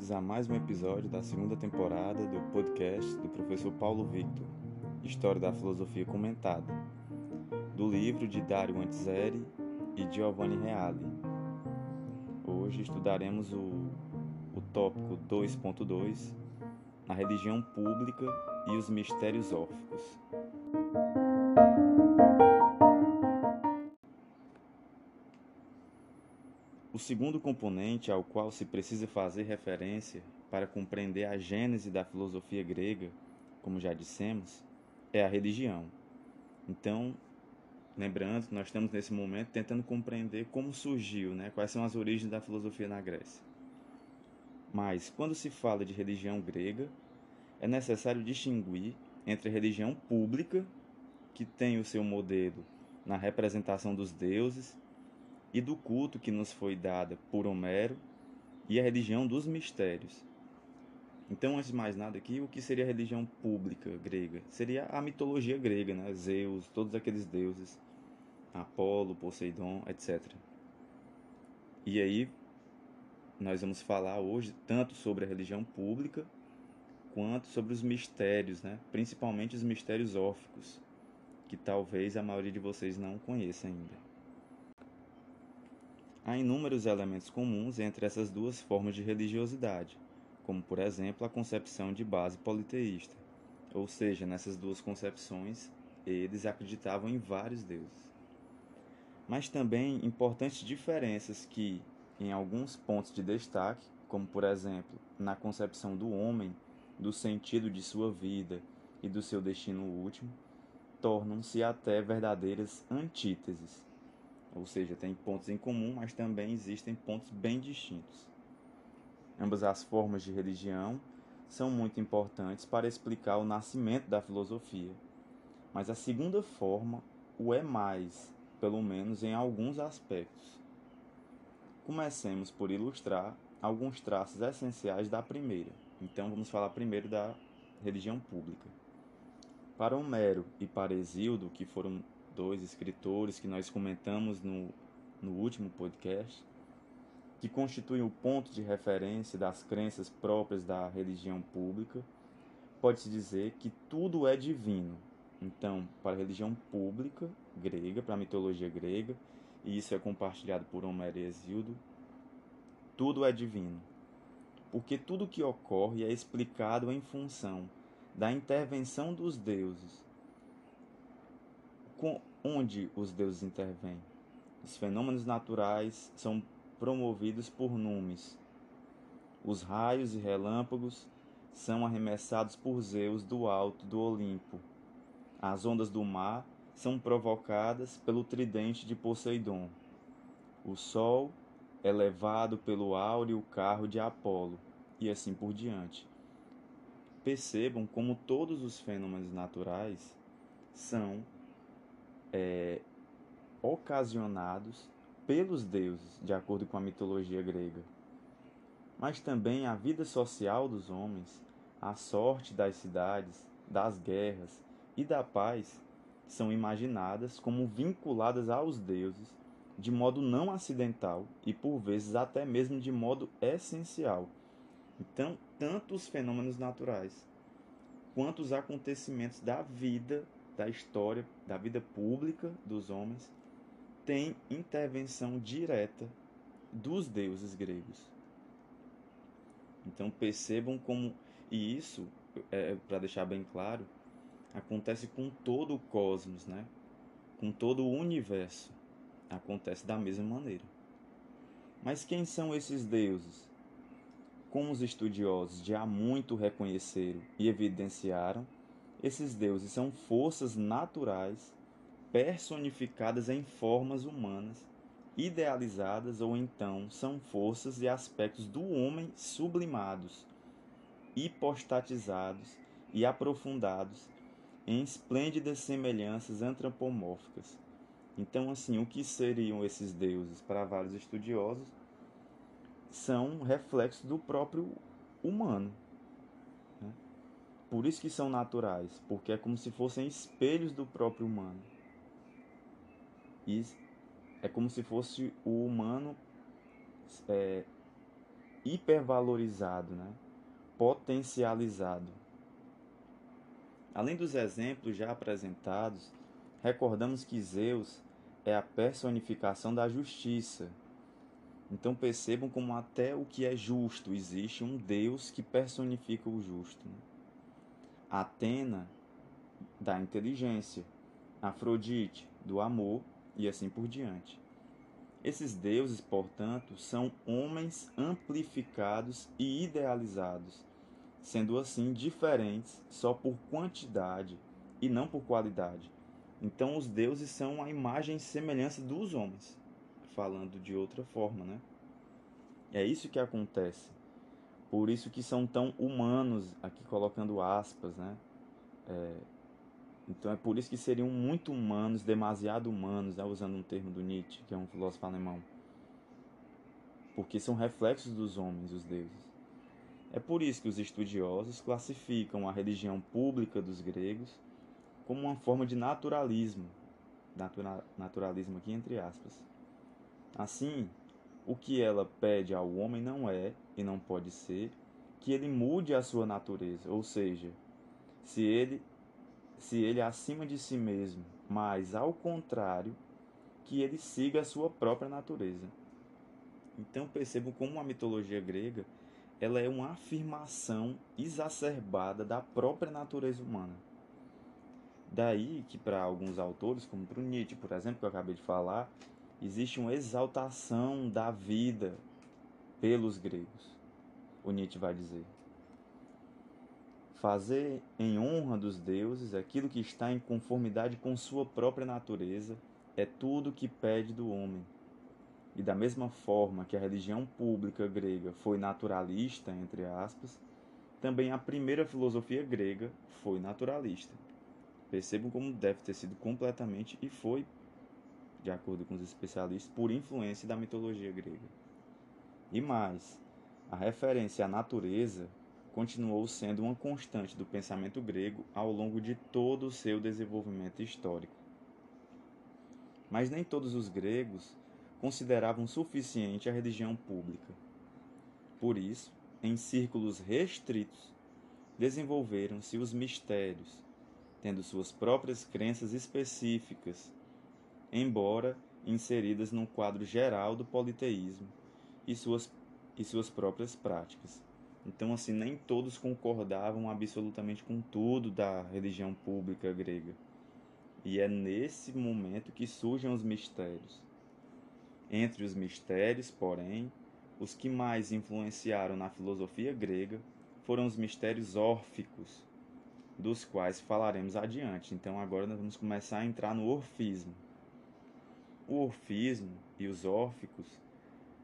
bem-vindos a mais um episódio da segunda temporada do podcast do professor Paulo Victor, História da Filosofia Comentada, do livro de Dario Antiseri e Giovanni Reale. Hoje estudaremos o, o tópico 2.2, a religião pública e os mistérios órficos. Segundo componente ao qual se precisa fazer referência para compreender a gênese da filosofia grega, como já dissemos, é a religião. Então, lembrando nós estamos nesse momento tentando compreender como surgiu, né, quais são as origens da filosofia na Grécia. Mas, quando se fala de religião grega, é necessário distinguir entre a religião pública, que tem o seu modelo na representação dos deuses e do culto que nos foi dada por Homero e a religião dos mistérios. Então, antes de mais nada aqui, o que seria a religião pública grega? Seria a mitologia grega, né? Zeus, todos aqueles deuses, Apolo, Poseidon, etc. E aí, nós vamos falar hoje tanto sobre a religião pública quanto sobre os mistérios, né? principalmente os mistérios órficos, que talvez a maioria de vocês não conheça ainda. Há inúmeros elementos comuns entre essas duas formas de religiosidade, como, por exemplo, a concepção de base politeísta, ou seja, nessas duas concepções eles acreditavam em vários deuses. Mas também importantes diferenças que, em alguns pontos de destaque, como por exemplo na concepção do homem, do sentido de sua vida e do seu destino último, tornam-se até verdadeiras antíteses ou seja, tem pontos em comum, mas também existem pontos bem distintos. Ambas as formas de religião são muito importantes para explicar o nascimento da filosofia, mas a segunda forma o é mais, pelo menos em alguns aspectos. Comecemos por ilustrar alguns traços essenciais da primeira. Então vamos falar primeiro da religião pública. Para Homero e para Exildo, que foram dois escritores que nós comentamos no, no último podcast, que constituem o ponto de referência das crenças próprias da religião pública, pode-se dizer que tudo é divino. Então, para a religião pública grega, para a mitologia grega, e isso é compartilhado por Homero e Exildo, tudo é divino. Porque tudo que ocorre é explicado em função da intervenção dos deuses onde os deuses intervêm. Os fenômenos naturais são promovidos por numes. Os raios e relâmpagos são arremessados por Zeus do alto do Olimpo. As ondas do mar são provocadas pelo tridente de Poseidon. O sol é levado pelo áureo carro de Apolo, e assim por diante. Percebam como todos os fenômenos naturais são é, ocasionados pelos deuses, de acordo com a mitologia grega. Mas também a vida social dos homens, a sorte das cidades, das guerras e da paz são imaginadas como vinculadas aos deuses de modo não acidental e por vezes até mesmo de modo essencial. Então, tanto os fenômenos naturais quanto os acontecimentos da vida da história, da vida pública dos homens, tem intervenção direta dos deuses gregos. Então percebam como, e isso, é, para deixar bem claro, acontece com todo o cosmos, né? com todo o universo. Acontece da mesma maneira. Mas quem são esses deuses? Como os estudiosos já muito reconheceram e evidenciaram, esses deuses são forças naturais personificadas em formas humanas, idealizadas ou então são forças e aspectos do homem sublimados, hipostatizados e aprofundados em esplêndidas semelhanças antropomórficas. Então, assim, o que seriam esses deuses para vários estudiosos são reflexos do próprio humano, por isso que são naturais, porque é como se fossem espelhos do próprio humano. E é como se fosse o humano é, hipervalorizado, né? potencializado. Além dos exemplos já apresentados, recordamos que Zeus é a personificação da justiça. Então percebam como até o que é justo existe um Deus que personifica o justo. Né? Atena da inteligência, Afrodite do amor e assim por diante. Esses deuses, portanto, são homens amplificados e idealizados, sendo assim diferentes só por quantidade e não por qualidade. Então, os deuses são a imagem e semelhança dos homens, falando de outra forma, né? É isso que acontece. Por isso que são tão humanos, aqui colocando aspas, né? É, então é por isso que seriam muito humanos, demasiado humanos, né, usando um termo do Nietzsche, que é um filósofo alemão. Porque são reflexos dos homens, os deuses. É por isso que os estudiosos classificam a religião pública dos gregos como uma forma de naturalismo, natura, naturalismo aqui entre aspas. Assim, o que ela pede ao homem não é, e não pode ser, que ele mude a sua natureza, ou seja, se ele se ele é acima de si mesmo, mas ao contrário, que ele siga a sua própria natureza. Então percebam como a mitologia grega ela é uma afirmação exacerbada da própria natureza humana. Daí que para alguns autores, como para Nietzsche, por exemplo, que eu acabei de falar, existe uma exaltação da vida pelos gregos. O Nietzsche vai dizer: fazer em honra dos deuses aquilo que está em conformidade com sua própria natureza é tudo que pede do homem. E da mesma forma que a religião pública grega foi naturalista, entre aspas, também a primeira filosofia grega foi naturalista. Percebam como deve ter sido completamente e foi, de acordo com os especialistas, por influência da mitologia grega. E mais, a referência à natureza continuou sendo uma constante do pensamento grego ao longo de todo o seu desenvolvimento histórico. Mas nem todos os gregos consideravam suficiente a religião pública. Por isso, em círculos restritos, desenvolveram-se os mistérios, tendo suas próprias crenças específicas, embora inseridas num quadro geral do politeísmo e suas, e suas próprias práticas. Então, assim, nem todos concordavam absolutamente com tudo da religião pública grega. E é nesse momento que surgem os mistérios. Entre os mistérios, porém, os que mais influenciaram na filosofia grega foram os mistérios órficos, dos quais falaremos adiante. Então, agora nós vamos começar a entrar no orfismo. O orfismo e os órficos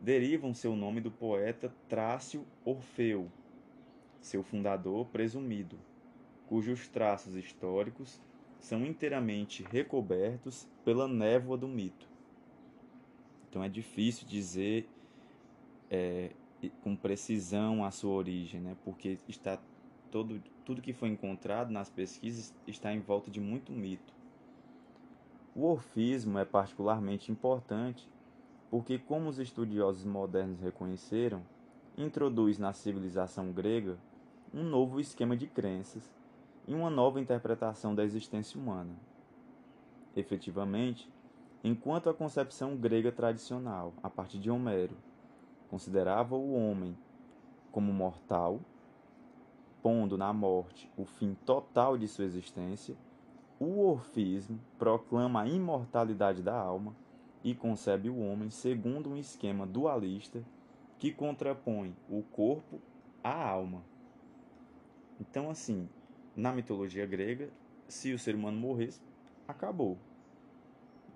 derivam seu nome do poeta Trácio Orfeu, seu fundador presumido, cujos traços históricos são inteiramente recobertos pela névoa do mito. Então é difícil dizer é, com precisão a sua origem, né? porque está todo, tudo que foi encontrado nas pesquisas está em volta de muito mito. O orfismo é particularmente importante porque, como os estudiosos modernos reconheceram, introduz na civilização grega um novo esquema de crenças e uma nova interpretação da existência humana. Efetivamente, enquanto a concepção grega tradicional, a partir de Homero, considerava o homem como mortal, pondo na morte o fim total de sua existência, o orfismo proclama a imortalidade da alma e concebe o homem segundo um esquema dualista que contrapõe o corpo à alma. Então, assim, na mitologia grega, se o ser humano morresse, acabou.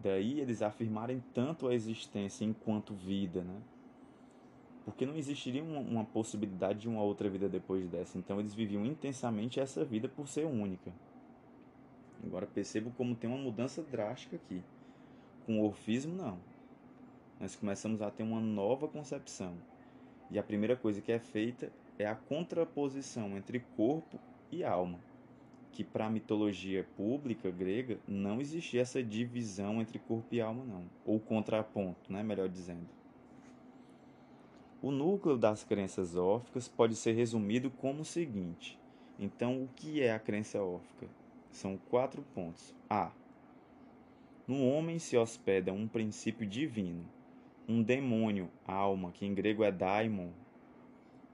Daí eles afirmarem tanto a existência enquanto vida, né? Porque não existiria uma, uma possibilidade de uma outra vida depois dessa. Então eles viviam intensamente essa vida por ser única. Agora percebo como tem uma mudança drástica aqui. Com o orfismo, não. Nós começamos a ter uma nova concepção. E a primeira coisa que é feita é a contraposição entre corpo e alma. Que para a mitologia pública grega não existia essa divisão entre corpo e alma, não. Ou contraponto, né? melhor dizendo. O núcleo das crenças órficas pode ser resumido como o seguinte. Então, o que é a crença órfica? São quatro pontos. A. No homem se hospeda um princípio divino, um demônio, alma, que em grego é daimon,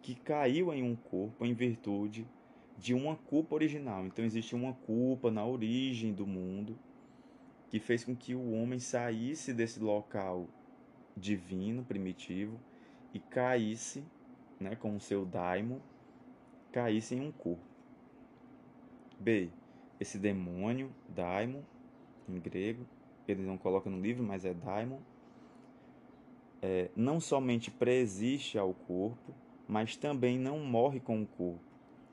que caiu em um corpo em virtude de uma culpa original. Então existe uma culpa na origem do mundo que fez com que o homem saísse desse local divino, primitivo, e caísse, né, com o seu daimon, caísse em um corpo. B. Esse demônio, daimon, em grego, ele não coloca no livro, mas é daimon, é, não somente preexiste ao corpo, mas também não morre com o corpo,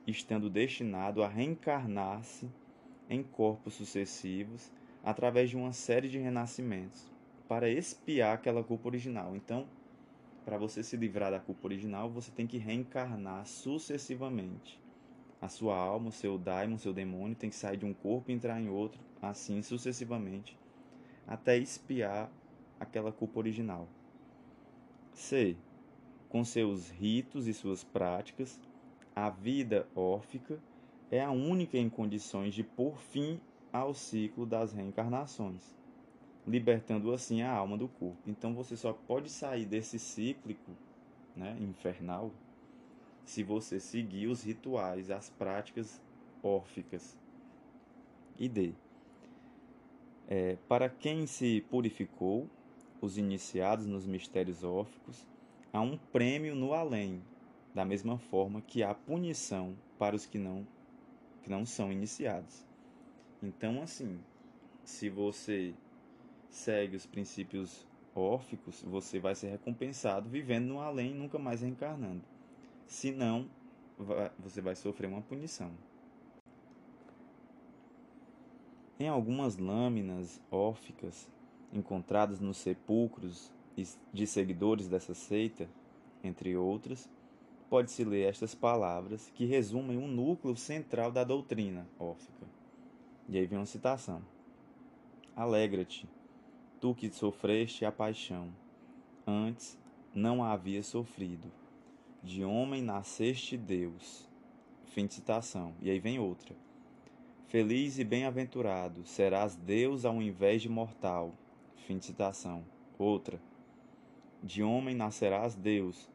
estando destinado a reencarnar-se em corpos sucessivos através de uma série de renascimentos para expiar aquela culpa original. Então, para você se livrar da culpa original, você tem que reencarnar sucessivamente. A sua alma, o seu daimon, o seu demônio tem que sair de um corpo e entrar em outro, assim sucessivamente, até expiar aquela culpa original. C. Com seus ritos e suas práticas, a vida órfica é a única em condições de pôr fim ao ciclo das reencarnações, libertando assim a alma do corpo. Então você só pode sair desse cíclico né, infernal se você seguir os rituais, as práticas órficas. E D. É, para quem se purificou, os iniciados nos mistérios órficos, há um prêmio no além, da mesma forma que há punição para os que não, que não são iniciados. Então, assim, se você segue os princípios órficos, você vai ser recompensado vivendo no além, nunca mais reencarnando. Se não, você vai sofrer uma punição. Em algumas lâminas órficas encontradas nos sepulcros de seguidores dessa seita, entre outras, pode-se ler estas palavras que resumem um núcleo central da doutrina órfica. E aí vem uma citação: Alegra-te, tu que sofreste a paixão, antes não a havia sofrido. De homem nasceste Deus. Fim de citação. E aí vem outra. Feliz e bem-aventurado serás Deus ao invés de mortal. Fim de citação. Outra. De homem nascerás Deus,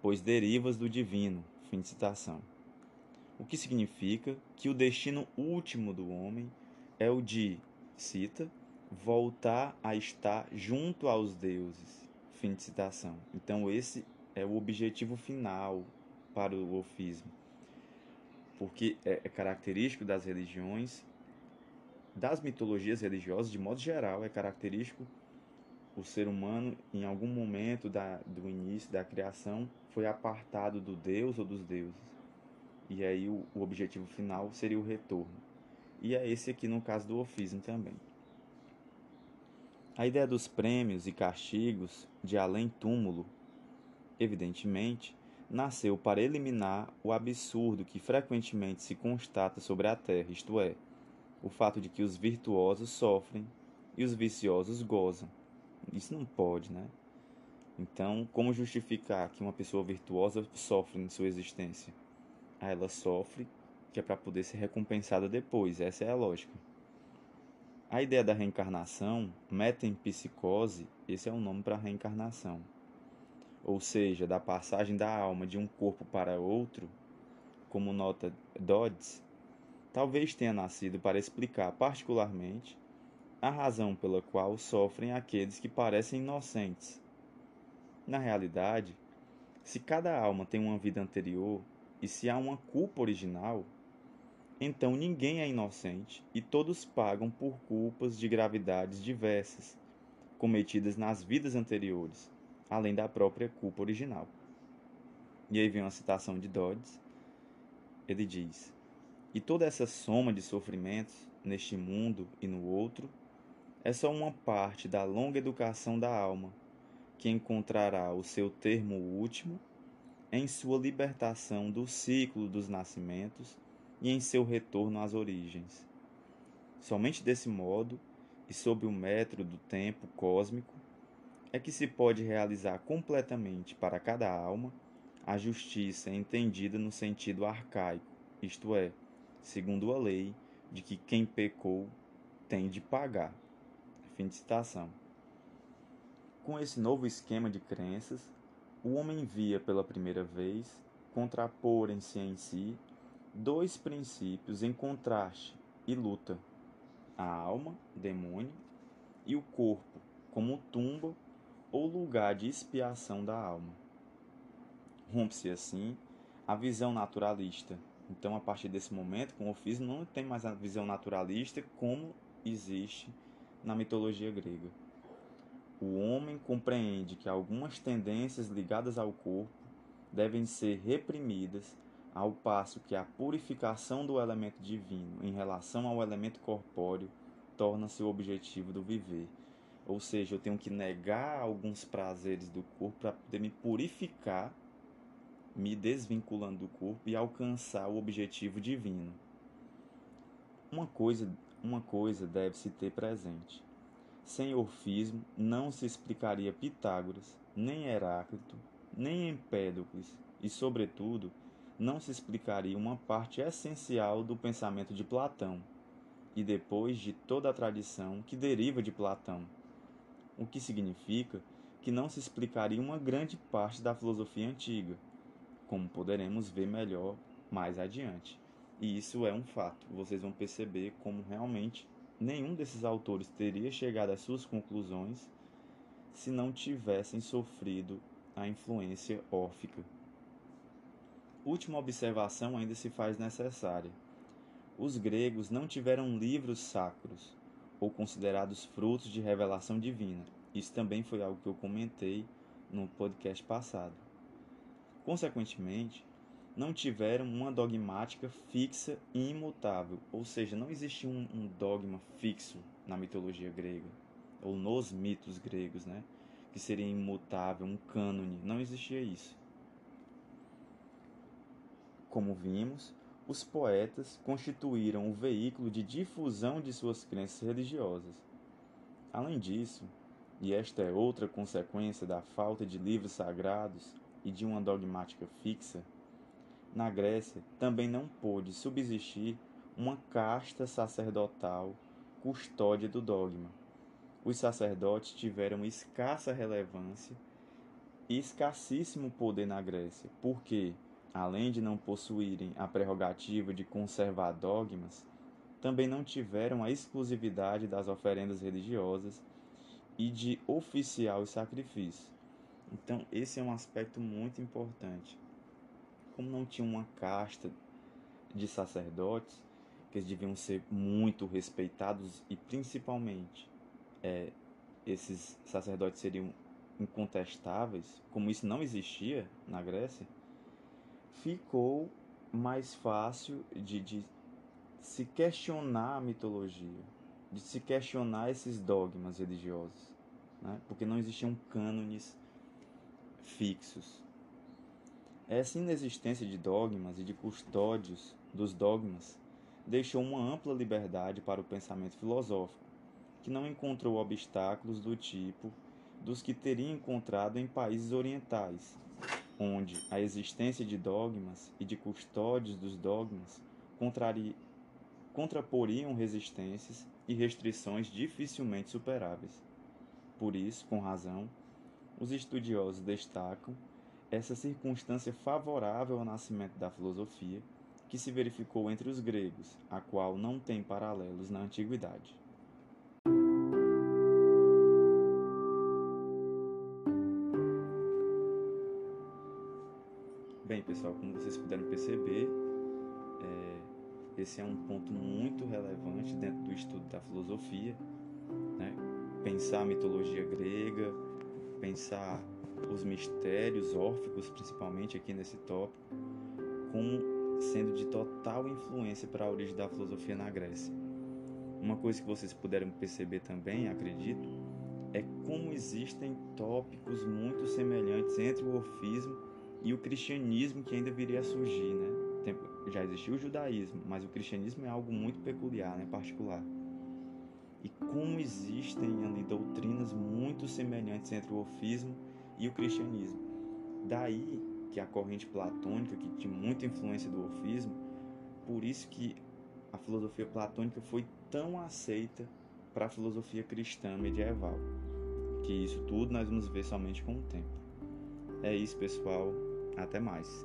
pois derivas do divino. Fim de citação. O que significa que o destino último do homem é o de, cita, voltar a estar junto aos deuses. Fim de citação. Então, esse é o objetivo final para o ofismo. Porque é, é característico das religiões, das mitologias religiosas, de modo geral, é característico o ser humano, em algum momento da, do início da criação, foi apartado do Deus ou dos deuses. E aí o, o objetivo final seria o retorno. E é esse aqui no caso do ofismo também. A ideia dos prêmios e castigos de além-túmulo, evidentemente, nasceu para eliminar o absurdo que frequentemente se constata sobre a Terra, isto é, o fato de que os virtuosos sofrem e os viciosos gozam. Isso não pode, né? Então, como justificar que uma pessoa virtuosa sofre em sua existência? Ah, ela sofre que é para poder ser recompensada depois. Essa é a lógica. A ideia da reencarnação, metempsicose, esse é o nome para reencarnação. Ou seja, da passagem da alma de um corpo para outro, como nota Dodds, talvez tenha nascido para explicar particularmente a razão pela qual sofrem aqueles que parecem inocentes. Na realidade, se cada alma tem uma vida anterior e se há uma culpa original, então ninguém é inocente e todos pagam por culpas de gravidades diversas, cometidas nas vidas anteriores, além da própria culpa original. E aí vem uma citação de Dodds. Ele diz: E toda essa soma de sofrimentos, neste mundo e no outro, é só uma parte da longa educação da alma, que encontrará o seu termo último em sua libertação do ciclo dos nascimentos e em seu retorno às origens. Somente desse modo, e sob o metro do tempo cósmico, é que se pode realizar completamente para cada alma a justiça entendida no sentido arcaico, isto é, segundo a lei de que quem pecou tem de pagar. Fim de citação. Com esse novo esquema de crenças, o homem via pela primeira vez contraporem-se em si dois princípios em contraste e luta: a alma, demônio, e o corpo, como tumba ou lugar de expiação da alma. Rompe-se assim a visão naturalista. Então, a partir desse momento, com o ofício, não tem mais a visão naturalista como existe na mitologia grega. O homem compreende que algumas tendências ligadas ao corpo devem ser reprimidas, ao passo que a purificação do elemento divino em relação ao elemento corpóreo torna-se o objetivo do viver. Ou seja, eu tenho que negar alguns prazeres do corpo para poder me purificar, me desvinculando do corpo e alcançar o objetivo divino. Uma coisa, uma coisa deve-se ter presente. Sem orfismo não se explicaria Pitágoras, nem Heráclito, nem Empédocles e, sobretudo, não se explicaria uma parte essencial do pensamento de Platão e depois de toda a tradição que deriva de Platão, o que significa que não se explicaria uma grande parte da filosofia antiga, como poderemos ver melhor mais adiante. E isso é um fato, vocês vão perceber como realmente nenhum desses autores teria chegado às suas conclusões se não tivessem sofrido a influência órfica. Última observação ainda se faz necessária. Os gregos não tiveram livros sacros ou considerados frutos de revelação divina. Isso também foi algo que eu comentei no podcast passado. Consequentemente, não tiveram uma dogmática fixa e imutável, ou seja, não existia um, um dogma fixo na mitologia grega, ou nos mitos gregos, né? que seria imutável, um cânone. Não existia isso. Como vimos, os poetas constituíram o veículo de difusão de suas crenças religiosas. Além disso, e esta é outra consequência da falta de livros sagrados e de uma dogmática fixa, na Grécia também não pôde subsistir uma casta sacerdotal custódia do dogma os sacerdotes tiveram escassa relevância e escassíssimo poder na Grécia, porque, além de não possuírem a prerrogativa de conservar dogmas, também não tiveram a exclusividade das oferendas religiosas e de oficiar os sacrifícios. Então, esse é um aspecto muito importante. Como não tinha uma casta de sacerdotes, que eles deviam ser muito respeitados e principalmente é, esses sacerdotes seriam incontestáveis, como isso não existia na Grécia, ficou mais fácil de, de se questionar a mitologia, de se questionar esses dogmas religiosos, né? porque não existiam cânones fixos. Essa inexistência de dogmas e de custódios dos dogmas deixou uma ampla liberdade para o pensamento filosófico, que não encontrou obstáculos do tipo dos que teria encontrado em países orientais, onde a existência de dogmas e de custódios dos dogmas contraporiam resistências e restrições dificilmente superáveis. Por isso, com razão, os estudiosos destacam essa circunstância favorável ao nascimento da filosofia que se verificou entre os gregos, a qual não tem paralelos na antiguidade. Pessoal, como vocês puderam perceber, é, esse é um ponto muito relevante dentro do estudo da filosofia. Né? Pensar a mitologia grega, pensar os mistérios órficos, principalmente aqui nesse tópico, como sendo de total influência para a origem da filosofia na Grécia. Uma coisa que vocês puderam perceber também, acredito, é como existem tópicos muito semelhantes entre o orfismo e o cristianismo que ainda viria a surgir, né? Já existiu o judaísmo, mas o cristianismo é algo muito peculiar, né? particular. E como existem ali doutrinas muito semelhantes entre o ofismo e o cristianismo. Daí que a corrente platônica, que tinha muita influência do ofismo, por isso que a filosofia platônica foi tão aceita para a filosofia cristã medieval. Que isso tudo nós vamos ver somente com o tempo. É isso, pessoal. Até mais.